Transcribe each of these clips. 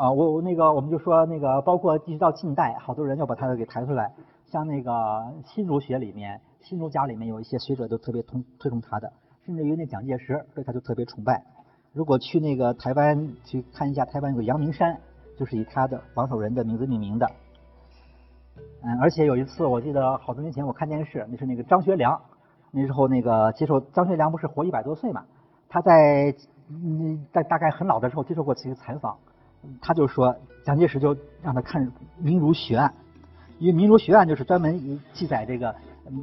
啊，我我那个我们就说那个，包括一直到近代，好多人要把它给抬出来。像那个新儒学里面，新儒家里面有一些学者都特别推推崇他的，甚至于那蒋介石对他就特别崇拜。如果去那个台湾去看一下，台湾有个阳明山，就是以他的王守仁的名字命名的。嗯，而且有一次我记得好多年前我看电视，那是那个张学良，那时候那个接受张学良不是活一百多岁嘛，他在嗯在大概很老的时候接受过几个采访。他就说，蒋介石就让他看《明儒学案》，因为《明儒学案》就是专门记载这个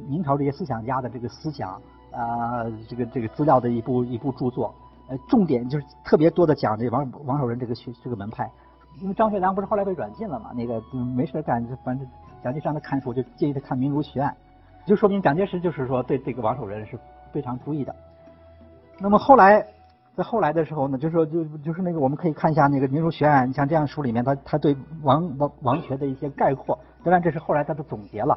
明朝这些思想家的这个思想啊，这个这个资料的一部一部著作。呃，重点就是特别多的讲这王王守仁这个学这个门派。因为张学良不是后来被软禁了嘛，那个没事干，反正蒋介石让他看书，就建议他看《明儒学案》，就说明蒋介石就是说对这个王守仁是非常注意的。那么后来。在后来的时候呢，就是说，就就是那个，我们可以看一下那个《民族学案》，像这样书里面，他他对王王王学的一些概括。当然，这是后来他的总结了，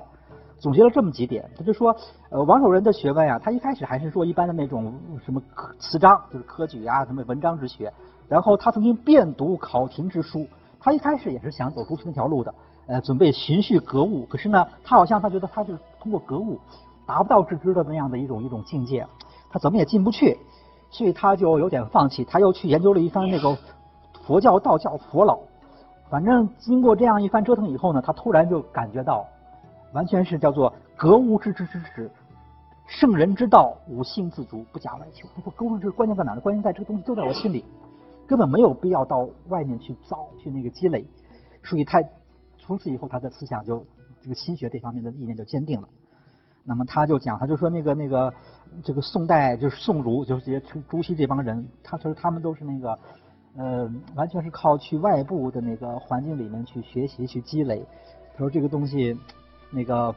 总结了这么几点。他就说，呃，王守仁的学问呀，他一开始还是说一般的那种什么词章，就是科举啊，什么文章之学。然后他曾经遍读考亭之书，他一开始也是想走出去那条路的，呃，准备循序格物。可是呢，他好像他觉得他就是通过格物达不到致知的那样的一种一种境界，他怎么也进不去。所以他就有点放弃，他又去研究了一番那个佛教、道教、佛老。反正经过这样一番折腾以后呢，他突然就感觉到，完全是叫做格物致知之时，圣人之道，吾心自足，不假外求。不过格物致关键在哪呢？关键在这个东西就在我心里，根本没有必要到外面去找去那个积累。所以他从此以后，他的思想就这个心学这方面的意念就坚定了。那么他就讲，他就说那个那个这个宋代就是宋儒，就是这些朱熹这帮人，他说他们都是那个呃，完全是靠去外部的那个环境里面去学习去积累。他说这个东西那个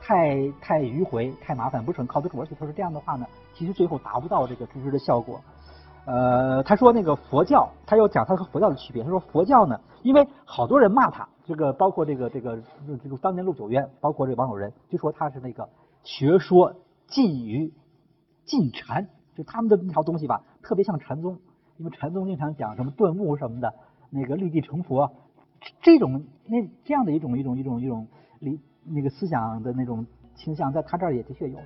太太迂回太麻烦，不是很靠得住。而且他说这样的话呢，其实最后达不到这个知识的效果。呃，他说那个佛教，他又讲他和佛教的区别。他说佛教呢，因为好多人骂他。这个包括这个这个这个当年陆九渊，包括这王守仁，就说他是那个学说近于近禅，就他们的那套东西吧，特别像禅宗，因为禅宗经常讲什么顿悟什么的，那个立地成佛，这种那这样的一种一种一种一种理那个思想的那种倾向，在他这儿也的确有，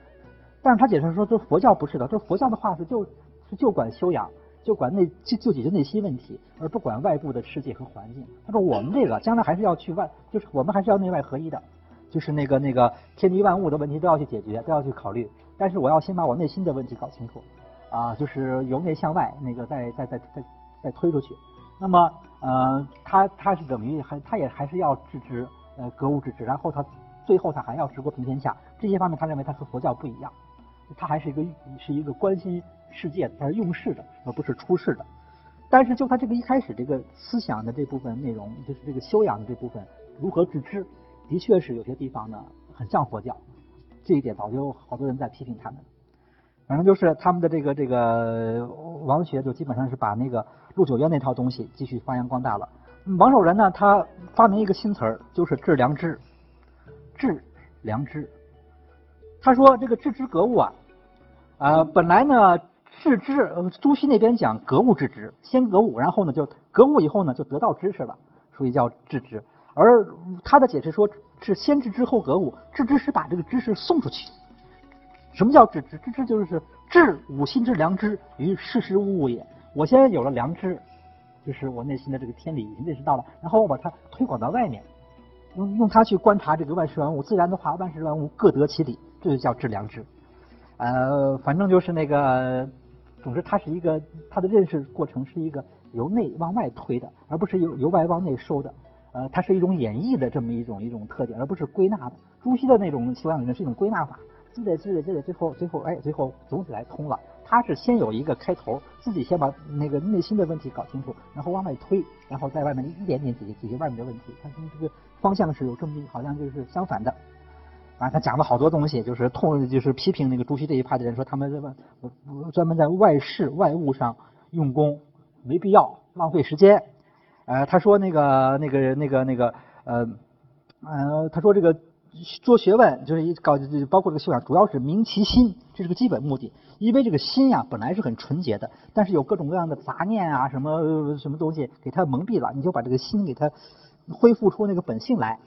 但是他解释说，这佛教不是的，这佛教的话是就是就管修养。就管内就就解决内心问题，而不管外部的世界和环境。他说我们这个将来还是要去外，就是我们还是要内外合一的，就是那个那个天地万物的问题都要去解决，都要去考虑。但是我要先把我内心的问题搞清楚，啊，就是由内向外，那个再再再再再推出去。那么呃，他他是等于还他也还是要致知，呃，格物致知，然后他最后他还要治国平天下。这些方面他认为他和佛教不一样，他还是一个是一个关心。世界他是用世的，而不是出世的。但是就他这个一开始这个思想的这部分内容，就是这个修养的这部分，如何致知，的确是有些地方呢很像佛教。这一点早就好多人在批评他们。反正就是他们的这个这个王学，就基本上是把那个陆九渊那套东西继续发扬光大了。王守仁呢，他发明一个新词儿，就是致良知。致良知。他说这个致知格物啊，呃本来呢。致知，朱熹那边讲格物致知，先格物，然后呢就格物以后呢就得到知识了，所以叫致知。而他的解释说是先致知后格物，致知是把这个知识送出去。什么叫致知？致知就是致吾心之良知于事实无物也。我先有了良知，就是我内心的这个天理已经认识到了，然后我把它推广到外面，用用它去观察这个万事万物，自然的话万事万物各得其理，这就叫致良知。呃，反正就是那个。总之，它是一个它的认识过程是一个由内往外推的，而不是由由外往内收的。呃，它是一种演绎的这么一种一种特点，而不是归纳的。朱熹的那种修养理论是一种归纳法，积累积累积累，最后最后哎，最后总体来通了。他是先有一个开头，自己先把那个内心的问题搞清楚，然后往外推，然后在外面一点点解决解决外面的问题。他跟这个方向是有这么好像就是相反的。啊，他讲了好多东西，就是痛，就是批评那个朱熹这一派的人，说他们在外专门在外事外务上用功，没必要浪费时间。呃，他说那个那个那个那个呃呃，他说这个做学问就是搞包括这个修养，主要是明其心，这是个基本目的。因为这个心呀本来是很纯洁的，但是有各种各样的杂念啊，什么什么东西给它蒙蔽了，你就把这个心给它恢复出那个本性来，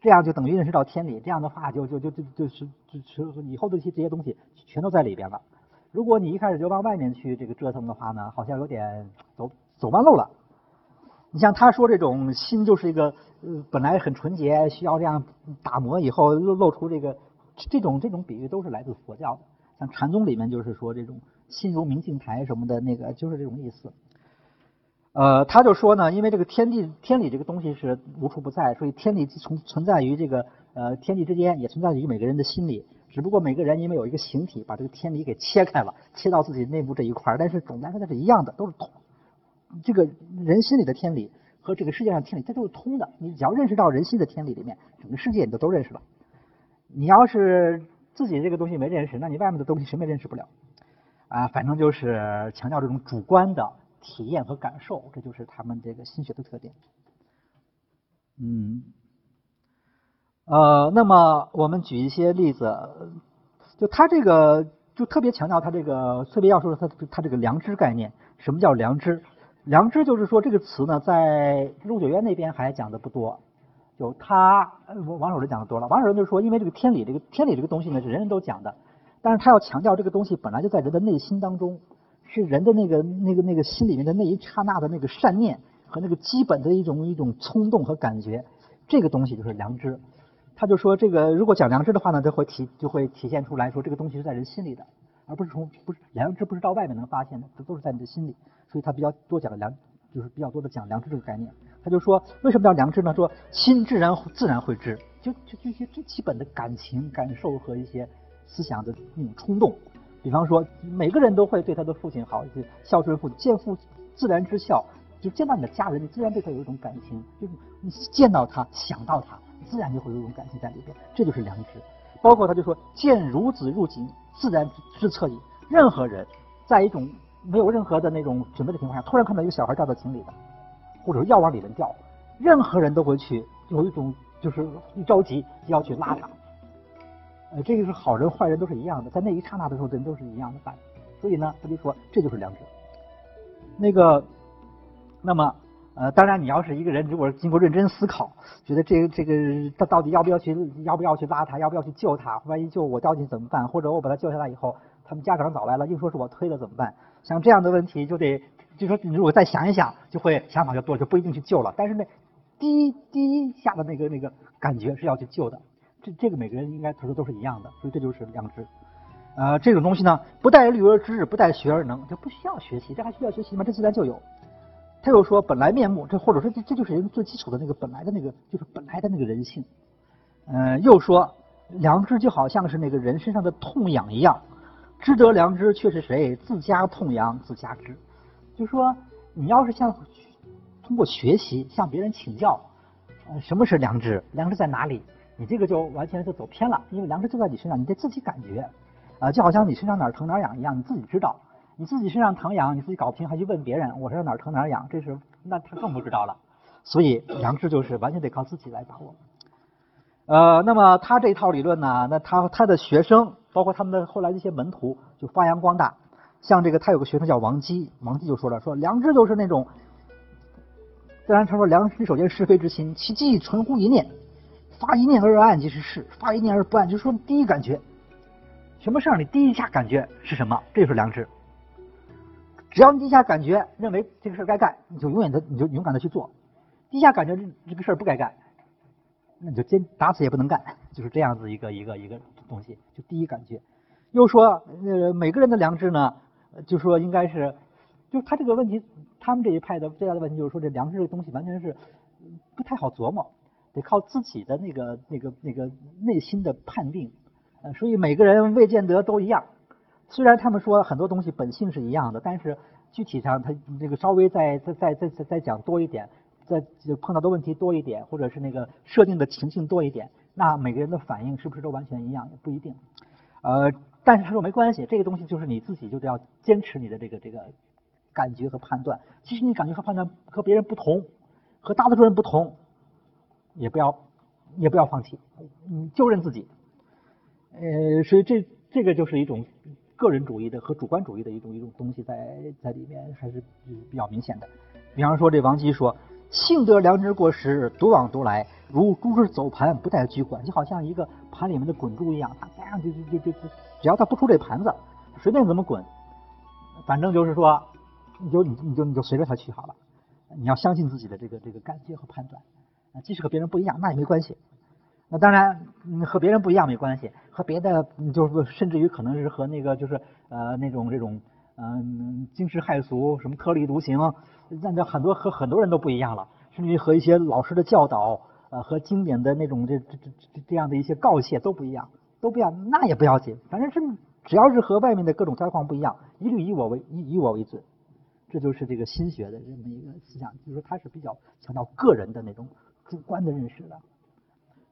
这样就等于认识到天理。这样的话，就就就就就是就是以后的这些这些东西全都在里边了。如果你一开始就往外面去这个折腾的话呢，好像有点走走弯路了。你像他说这种心就是一个呃本来很纯洁，需要这样打磨以后露露出这个这种这种比喻都是来自佛教的。像禅宗里面就是说这种心如明镜台什么的那个就是这种意思。呃，他就说呢，因为这个天地天理这个东西是无处不在，所以天理存存在于这个呃天地之间，也存在于每个人的心里。只不过每个人因为有一个形体，把这个天理给切开了，切到自己内部这一块儿，但是总的来说它是一样的，都是通。这个人心里的天理和这个世界上天理，它都是通的。你只要认识到人心的天理里面，整个世界你都都认识了。你要是自己这个东西没认识，那你外面的东西谁也认识不了。啊，反正就是强调这种主观的体验和感受，这就是他们这个心学的特点。嗯，呃，那么我们举一些例子，就他这个就特别强调他这个特别要说他他这个良知概念，什么叫良知？良知就是说这个词呢，在陆九渊那边还讲的不多，就他王守仁讲的多了。王守仁就说，因为这个天理这个天理这个东西呢是人人都讲的，但是他要强调这个东西本来就在人的内心当中，是人的那个那个那个心里面的那一刹那的那个善念和那个基本的一种一种冲动和感觉，这个东西就是良知。他就说这个如果讲良知的话呢，就会体就会体现出来说这个东西是在人心里的。而不是从不是良知不是到外面能发现的，这都是在你的心里，所以他比较多讲良，就是比较多的讲良知这个概念。他就说为什么叫良知呢？说心自然自然会知，就就这些最基本的感情感受和一些思想的那种冲动。比方说每个人都会对他的父亲好，就孝顺父亲见父自然之孝，就见到你的家人，你自然对他有一种感情，就是你见到他想到他，自然就会有一种感情在里边，这就是良知。包括他就说见孺子入井。自然之侧翼，任何人在一种没有任何的那种准备的情况下，突然看到一个小孩掉到井里的，或者要往里面掉，任何人都会去有一种就是一着急要去拉他。呃，这个是好人坏人都是一样的，在那一刹那的时候，人都是一样的反应。所以呢，他就说这就是良知。那个，那么。呃，当然，你要是一个人，如果经过认真思考，觉得这个这个他到底要不要去，要不要去拉他，要不要去救他？万一救我掉进去怎么办？或者我把他救下来以后，他们家长找来了，又说是我推了怎么办？像这样的问题，就得就说你如果再想一想，就会想法就多，就不一定去救了。但是那第一第一下的那个那个感觉是要去救的，这这个每个人应该他说都是一样的，所以这就是良知。呃，这种东西呢，不待虑而知，不待学而能，就不需要学习，这还需要学习吗？这自然就有。他又说本来面目，这或者说这这就是人最基础的那个本来的那个，就是本来的那个人性。嗯，又说良知就好像是那个人身上的痛痒一样，知得良知却是谁？自家痛痒自家知。就说你要是向通过学习向别人请教，呃，什么是良知？良知在哪里？你这个就完全就走偏了，因为良知就在你身上，你得自己感觉。啊，就好像你身上哪疼哪痒一样，你自己知道。你自己身上疼痒，你自己搞不清，还去问别人我身上哪疼哪痒，这是那他更不知道了。所以良知就是完全得靠自己来把握。呃，那么他这套理论呢，那他他的学生，包括他们的后来的一些门徒，就发扬光大。像这个他有个学生叫王基，王基就说了，说良知就是那种，自然他说良知首先是非之心，其记忆存乎一念，发一念而暗即是是，发一念而不暗，就是说第一感觉，什么事儿你第一下感觉是什么，这就是良知。只要你第一下感觉认为这个事儿该干，你就永远的你就勇敢的去做；第一下感觉这这个事儿不该干，那你就坚打死也不能干，就是这样子一个一个一个东西。就第一感觉，又说呃每个人的良知呢，就说应该是，就他这个问题，他们这一派的最大的问题就是说这良知这个东西完全是不太好琢磨，得靠自己的那个那个那个内心的判定，呃所以每个人未见得都一样。虽然他们说很多东西本性是一样的，但是具体上他这个稍微再再再再再再讲多一点，再碰到的问题多一点，或者是那个设定的情境多一点，那每个人的反应是不是都完全一样也不一定。呃，但是他说没关系，这个东西就是你自己就得要坚持你的这个这个感觉和判断。其实你感觉和判断和别人不同，和大多数人不同，也不要也不要放弃，嗯，就认自己。呃，所以这这个就是一种个人主义的和主观主义的一种一种东西在在里面还是比较明显的。比方说这王姬说：“幸得良知过时，独往独来，如珠是走盘，不待拘管。”就好像一个盘里面的滚珠一样，它这样就就就就就，只要它不出这盘子，随便怎么滚，反正就是说，你就你你就你就随着它去好了。你要相信自己的这个这个感觉和判断，啊，即使和别人不一样，那也没关系。那当然，和别人不一样没关系，和别的就是甚至于可能是和那个就是呃那种这种嗯惊世骇俗什么特立独行，那那很多和很多人都不一样了，甚至于和一些老师的教导呃和经典的那种这这这这样的一些告诫都不一样，都不一样，那也不要紧，反正是只要是和外面的各种条况不一样，一律以我为以以我为准。这就是这个心学的这么一个思想，就是说它是比较强调个人的那种主观的认识的。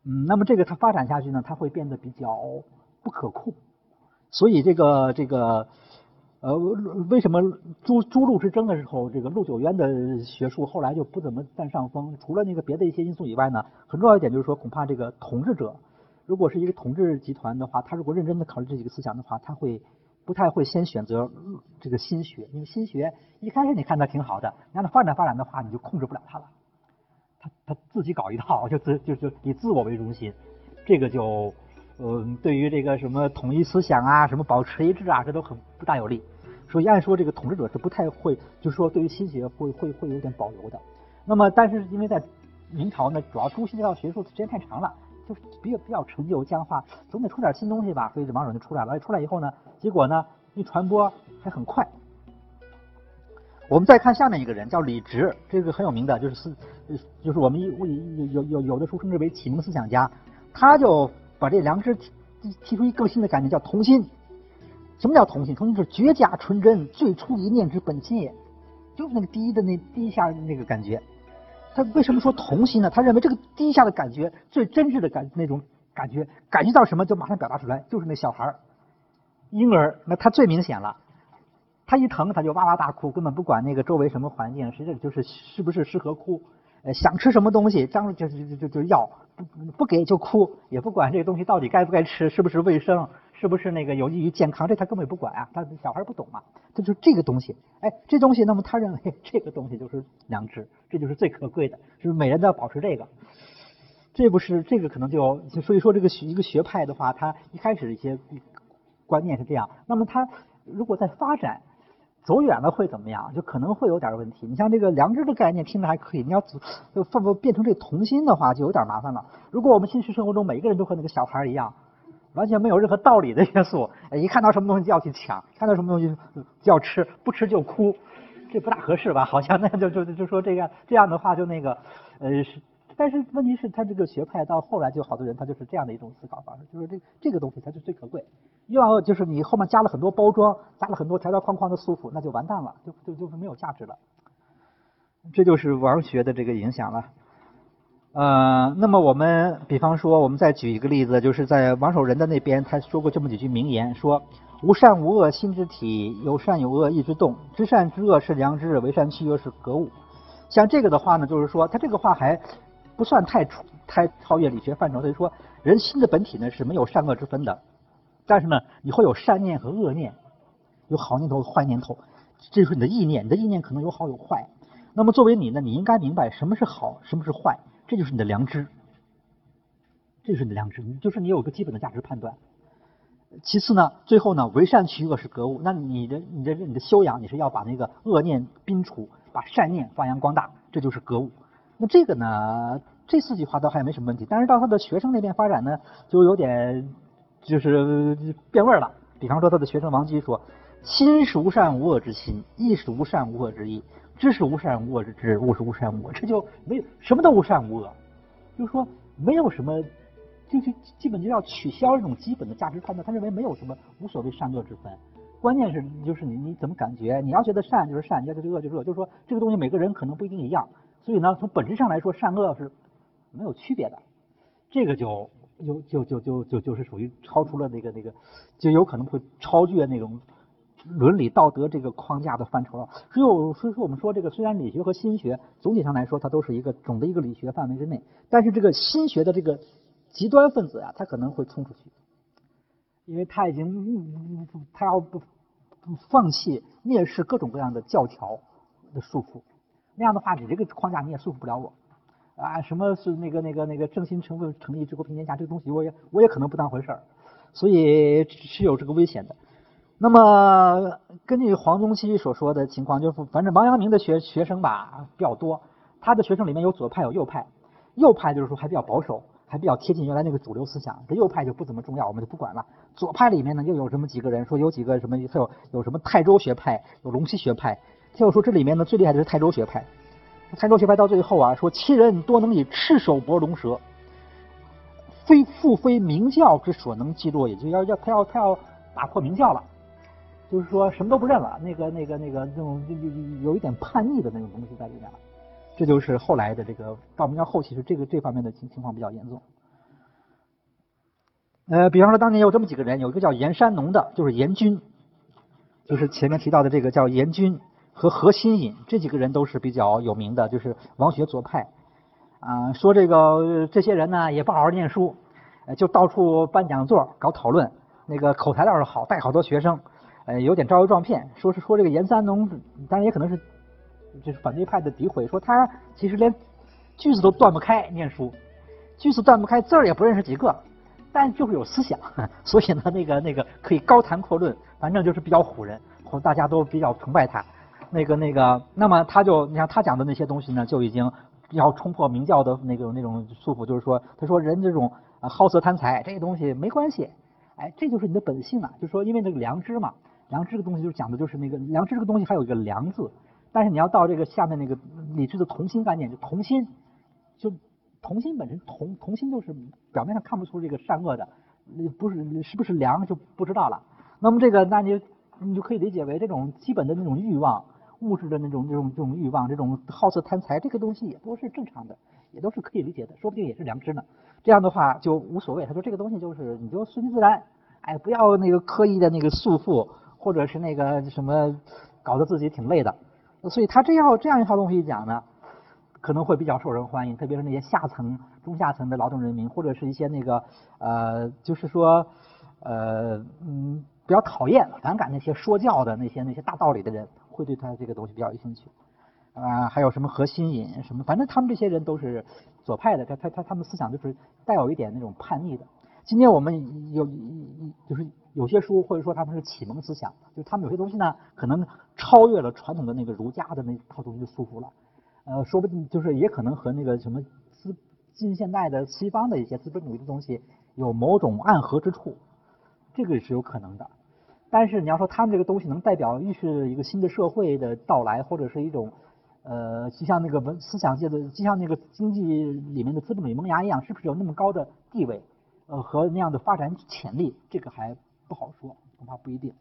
嗯，那么这个它发展下去呢，它会变得比较不可控。所以这个这个呃，为什么朱朱陆之争的时候，这个陆九渊的学术后来就不怎么占上风？除了那个别的一些因素以外呢，很重要一点就是说，恐怕这个统治者，如果是一个统治集团的话，他如果认真的考虑这几个思想的话，他会。不太会先选择这个心学，因为心学一开始你看它挺好的，让它发展发展的话，你就控制不了它了。他他自己搞一套，就自就就以自我为中心，这个就嗯，对于这个什么统一思想啊，什么保持一致啊，这都很不大有利。所以按说这个统治者是不太会，就是说对于心学会会会有点保留的。那么但是因为在明朝呢，主要朱熹这套学术时间太长了。就是比较比较陈旧僵化，总得出点新东西吧，所以这王守就出来了。出来以后呢，结果呢，一传播还很快。我们再看下面一个人，叫李直，这个很有名的，就是思，就是我们有有有有的书称之为启蒙思想家，他就把这良知提提出一更新的概念，叫童心。什么叫童心？童心是绝佳纯真，最初一念之本心也，就是那个第一的那第一下那个感觉。他为什么说童心呢？他认为这个第一下的感觉最真挚的感那种感觉，感觉到什么就马上表达出来，就是那小孩儿、婴儿，那他最明显了。他一疼他就哇哇大哭，根本不管那个周围什么环境，实际就是是不是适合哭。呃，想吃什么东西，张就就就就要不不给就哭，也不管这个东西到底该不该吃，是不是卫生。是不是那个有益于健康？这他根本不管啊，他小孩不懂嘛，他就这个东西。哎，这东西，那么他认为这个东西就是良知，这就是最可贵的，是每人都要保持这个。这不是这个可能就所以说这个学一个学派的话，他一开始一些观念是这样，那么他如果在发展走远了会怎么样？就可能会有点问题。你像这个良知的概念听着还可以，你要走就放变成这童心的话，就有点麻烦了。如果我们现实生活中每个人都和那个小孩一样。完全没有任何道理的约束，一看到什么东西就要去抢，看到什么东西就要吃，不吃就哭，这不大合适吧？好像那就就就说这样这样的话就那个呃，但是问题是他这个学派到后来就好多人他就是这样的一种思考方式，就是这这个东西才是最可贵，要就是你后面加了很多包装，加了很多条条框框的束缚，那就完蛋了，就就就是没有价值了。这就是王学的这个影响了。呃，那么我们比方说，我们再举一个例子，就是在王守仁的那边，他说过这么几句名言，说无善无恶心之体，有善有恶意之动，知善知恶是良知，为善去恶是格物。像这个的话呢，就是说他这个话还不算太出太超越理学范畴，所以说人心的本体呢是没有善恶之分的，但是呢你会有善念和恶念，有好念头坏念头，这就是你的意念，你的意念可能有好有坏。那么作为你呢，你应该明白什么是好，什么是坏。这就是你的良知，这就是你的良知，就是你有个基本的价值判断。其次呢，最后呢，为善去恶是格物。那你的、你的、你的修养，你是要把那个恶念摒除，把善念发扬光大，这就是格物。那这个呢，这四句话倒还没什么问题。但是到他的学生那边发展呢，就有点就是变味了。比方说，他的学生王基说：“心是无善无恶之心，意是无善无恶之意。”知是无善无恶之知，物是无善无恶，这就没有什么都无善无恶，就是说没有什么，就就基本就要取消这种基本的价值判断。他认为没有什么无所谓善恶之分，关键是就是你你怎么感觉？你要觉得善就是善，你要觉得恶就是恶，就是说这个东西每个人可能不一定一样，所以呢，从本质上来说，善恶是没有区别的。这个就就就就就就就是属于超出了那个那个，就有可能会超越那种伦理道德这个框架的范畴了。所以，所以说我们说这个虽然理学和心学总体上来说它都是一个总的一个理学范围之内，但是这个心学的这个极端分子啊，他可能会冲出去，因为他已经他要不放弃蔑视各种各样的教条的束缚，那样的话，你这个框架你也束缚不了我啊。什么是那个那个那个正心成分诚意治国平天下这个东西，我也我也可能不当回事儿，所以是有这个危险的。那么根据黄宗羲所说的情况，就是反正王阳明的学学生吧比较多，他的学生里面有左派有右派，右派就是说还比较保守，还比较贴近原来那个主流思想，这右派就不怎么重要，我们就不管了。左派里面呢又有这么几个人，说有几个什么有有什么泰州学派，有龙溪学派，他又说这里面呢最厉害的是泰州学派，泰州学派到最后啊说其人多能以赤手搏龙蛇，非复非明教之所能记录，也就要要他要他要打破明教了。就是说什么都不认了，那个、那个、那个那种就就有一点叛逆的那种东西在里面了。这就是后来的这个到明朝后期是这个这方面的情情况比较严重。呃，比方说当年有这么几个人，有一个叫严山农的，就是严君，就是前面提到的这个叫严君和何新隐这几个人都是比较有名的，就是王学左派啊。说这个这些人呢也不好好念书，就到处办讲座、搞讨论，那个口才倒是好，带好多学生。呃，有点招摇撞骗，说是说这个严三农，当然也可能是就是反对派的诋毁，说他其实连句子都断不开，念书句子断不开，字儿也不认识几个，但就是有思想，所以呢，那个那个可以高谈阔论，反正就是比较唬人，大家都比较崇拜他。那个那个，那么他就你看他讲的那些东西呢，就已经要冲破明教的那个那种束缚，就是说，他说人这种好色贪财这些东西没关系，哎，这就是你的本性啊，就是说因为那个良知嘛。良知这个东西就是讲的就是那个良知这个东西还有一个良字，但是你要到这个下面那个理智的童心概念，就童心，就童心本身童童心就是表面上看不出这个善恶的，不是是不是良就不知道了。那么这个那你你就可以理解为这种基本的那种欲望，物质的那种这种这种欲望，这种好色贪财这个东西也都是正常的，也都是可以理解的，说不定也是良知呢。这样的话就无所谓，他说这个东西就是你就顺其自然，哎，不要那个刻意的那个束缚。或者是那个什么，搞得自己挺累的，所以他这样这样一套东西讲呢，可能会比较受人欢迎，特别是那些下层、中下层的劳动人民，或者是一些那个呃，就是说呃嗯比较讨厌、反感那些说教的那些那些大道理的人，会对他这个东西比较有兴趣啊。还有什么何心隐什么，反正他们这些人都是左派的，他他他他们思想就是带有一点那种叛逆的。今天我们有就是。有些书或者说他们是启蒙思想，就他们有些东西呢，可能超越了传统的那个儒家的那套东西的束缚了，呃，说不定就是也可能和那个什么资近现代的西方的一些资本主义的东西有某种暗合之处，这个也是有可能的。但是你要说他们这个东西能代表预示一个新的社会的到来，或者是一种呃，就像那个文思想界的，就像那个经济里面的资本主义萌芽一样，是不是有那么高的地位，呃，和那样的发展潜力？这个还。不好说，恐怕不一定。